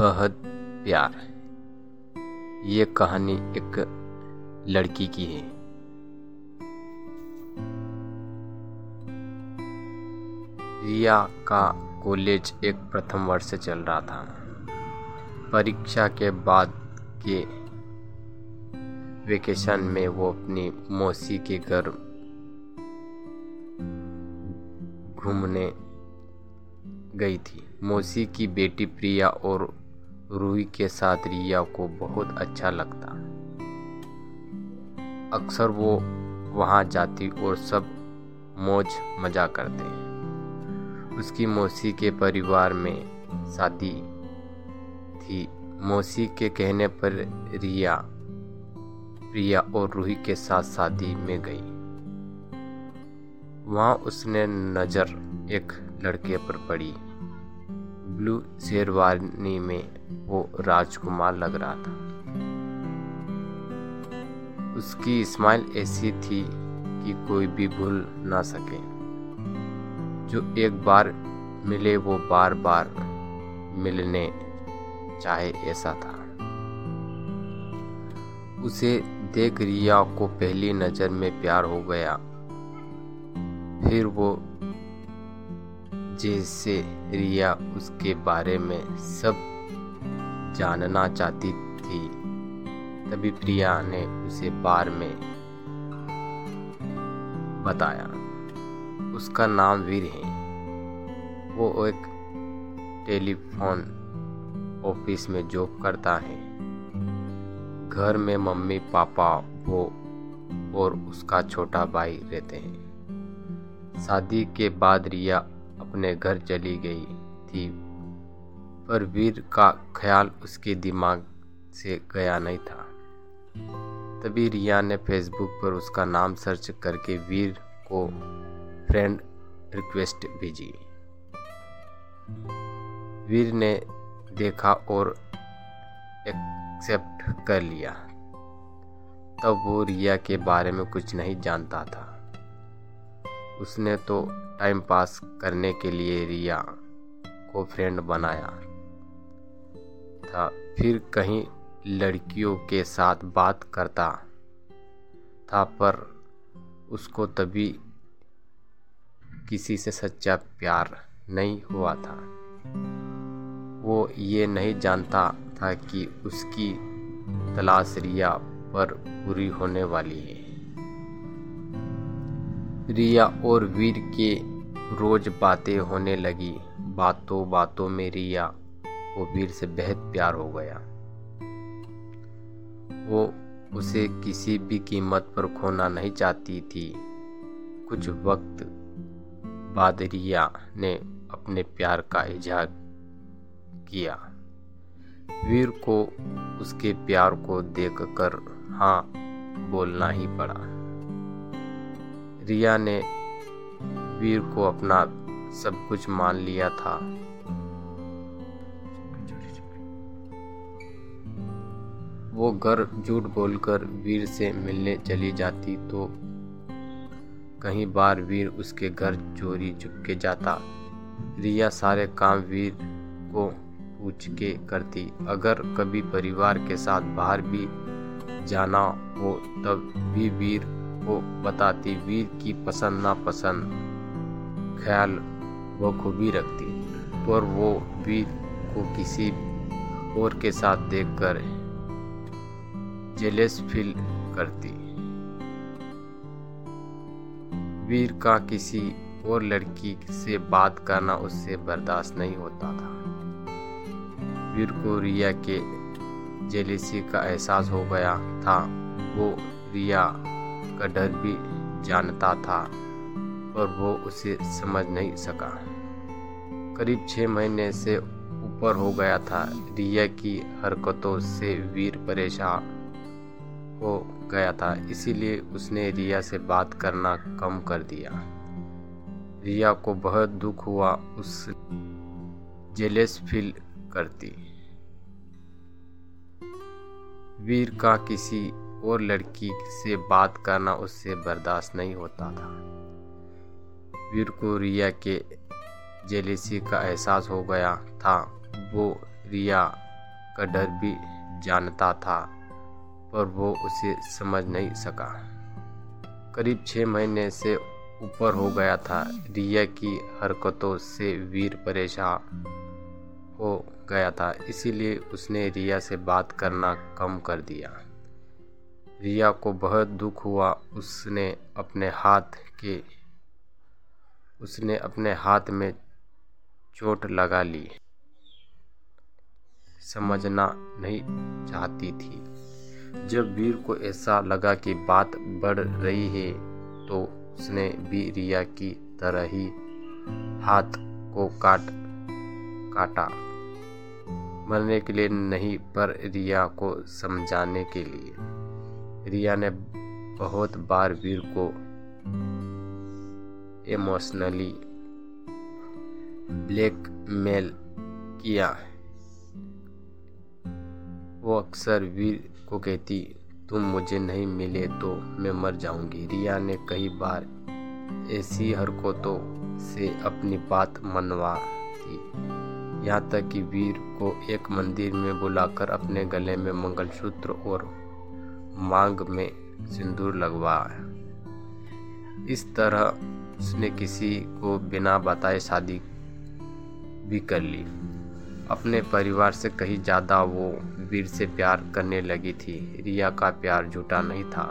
बेहद प्यार ये कहानी एक लड़की की है। रिया का कॉलेज एक प्रथम वर्ष चल रहा था। परीक्षा के बाद के वेकेशन में वो अपनी मौसी के घर घूमने गई थी। मौसी की बेटी प्रिया और रूही के साथ रिया को बहुत अच्छा लगता। अक्सर वो वहाँ जाती और सब मौज मज़ा करते उसकी मौसी के परिवार में शादी थी। मौसी के कहने पर रिया, प्रिया और रूही के साथ शादी में गई। वहाँ उसने नज़र एक लड़के पर पड़ी। ब्लू शेरवानी में वो राजकुमार लग रहा था। उसकी स्माइल ऐसी थी कि कोई भी भूल ना सके। जो एक बार मिले वो बार बार मिलने चाहे ऐसा था। उसे देख रिया को पहली नज़र में प्यार हो गया। फिर वो जैसे रिया उसके बारे में सब जानना चाहती थी, तभी प्रिया ने उसे बार में बताया। उसका नाम वीर है। वो एक टेलीफोन ऑफ़िस में जॉब करता है। घर में मम्मी, पापा, वो और उसका छोटा भाई रहते हैं। शादी के बाद रिया अपने घर चली गई थी, पर वीर का ख्याल उसके दिमाग से गया नहीं था। तभी रिया ने फेसबुक पर उसका नाम सर्च करके वीर को फ्रेंड रिक्वेस्ट भेजी। वीर ने देखा और एक्सेप्ट कर लिया। तब वो रिया के बारे में कुछ नहीं जानता था। उसने तो टाइम पास करने के लिए रिया को फ्रेंड बनाया। था, फिर कहीं लड़कियों के साथ बात करता था, पर उसको तभी किसी से सच्चा प्यार नहीं हुआ था। वो ये नहीं जानता था कि उसकी तलाश रिया पर पूरी होने वाली है। रिया और वीर के रोज बातें होने लगी। बातों बातों में रिया को वीर से बेहद प्यार हो गया। वो उसे किसी भी कीमत पर खोना नहीं चाहती थी। कुछ वक्त बाद रिया ने अपने प्यार का इजहार किया। वीर को उसके प्यार को देखकर हाँ बोलना ही पड़ा। रिया ने वीर को अपना सब कुछ मान लिया था। वो घर झूठ बोलकर वीर से मिलने चली जाती तो कहीं बार वीर उसके घर चोरी चुपके जाता। रिया सारे काम वीर को पूछ के करती। अगर कभी परिवार के साथ बाहर भी जाना हो तब भी वीर को बताती, वीर की पसंद नापसंद ख्याल वो खूबी रखती, पर वो वीर को किसी और के साथ देखकर जेलेस फील करती। वीर का किसी और लड़की से बात करना उससे बर्दाश्त नहीं होता था। वीर को रिया के जेलेसी का एहसास हो गया था। वो रिया का डर भी जानता था, पर वो उसे समझ नहीं सका। करीब छः महीने से ऊपर हो गया था। रिया की हरकतों से वीर परेशान हो गया था, इसीलिए उसने रिया से बात करना कम कर दिया। रिया को बहुत दुख हुआ, उस जेलेस फील करती। वीर का किसी और लड़की से बात करना उससे बर्दाश्त नहीं होता था। वीर को रिया के जेलेसी का एहसास हो गया था। वो रिया का डर भी जानता था, पर वो उसे समझ नहीं सका। करीब छः महीने से ऊपर हो गया था। रिया की हरकतों से वीर परेशान हो गया था, इसीलिए उसने रिया से बात करना कम कर दिया। रिया को बहुत दुख हुआ। उसने अपने हाथ के, उसने अपने हाथ में चोट लगा ली। समझना नहीं चाहती थी। जब वीर को ऐसा लगा कि बात बढ़ रही है तो उसने भी रिया की तरह ही हाथ को काट, काटा। मरने के लिए नहीं, पर रिया को समझाने के लिए। रिया ने बहुत बार वीर को इमोशनली ब्लैकमेल किया। वो अक्सर वीर को कहती, तुम मुझे नहीं मिले तो मैं मर जाऊँगी। रिया ने कई बार ऐसी हरकतों से अपनी बात मनवा थी यहाँ तक कि वीर को एक मंदिर में बुलाकर अपने गले में मंगलसूत्र और मांग में सिंदूर लगवाया इस तरह उसने किसी को बिना बताए शादी भी कर ली। अपने परिवार से कहीं ज़्यादा वो वीर से प्यार करने लगी थी। रिया का प्यार झूठा नहीं था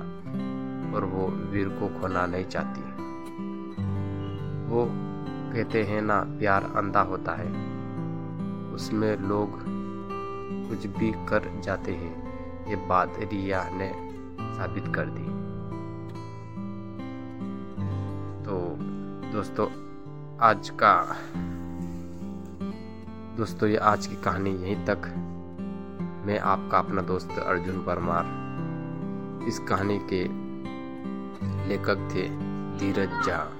और वो वीर को खोना नहीं चाहती। वो कहते हैं ना, प्यार अंधा होता है। उसमें लोग कुछ भी कर जाते हैं। ये बात रिया ने साबित कर दी। तो दोस्तों, आज का, दोस्तों, ये आज की कहानी यहीं तक। मैं आपका अपना दोस्त अर्जुन परमार। इस कहानी के लेखक थे धीरज झा।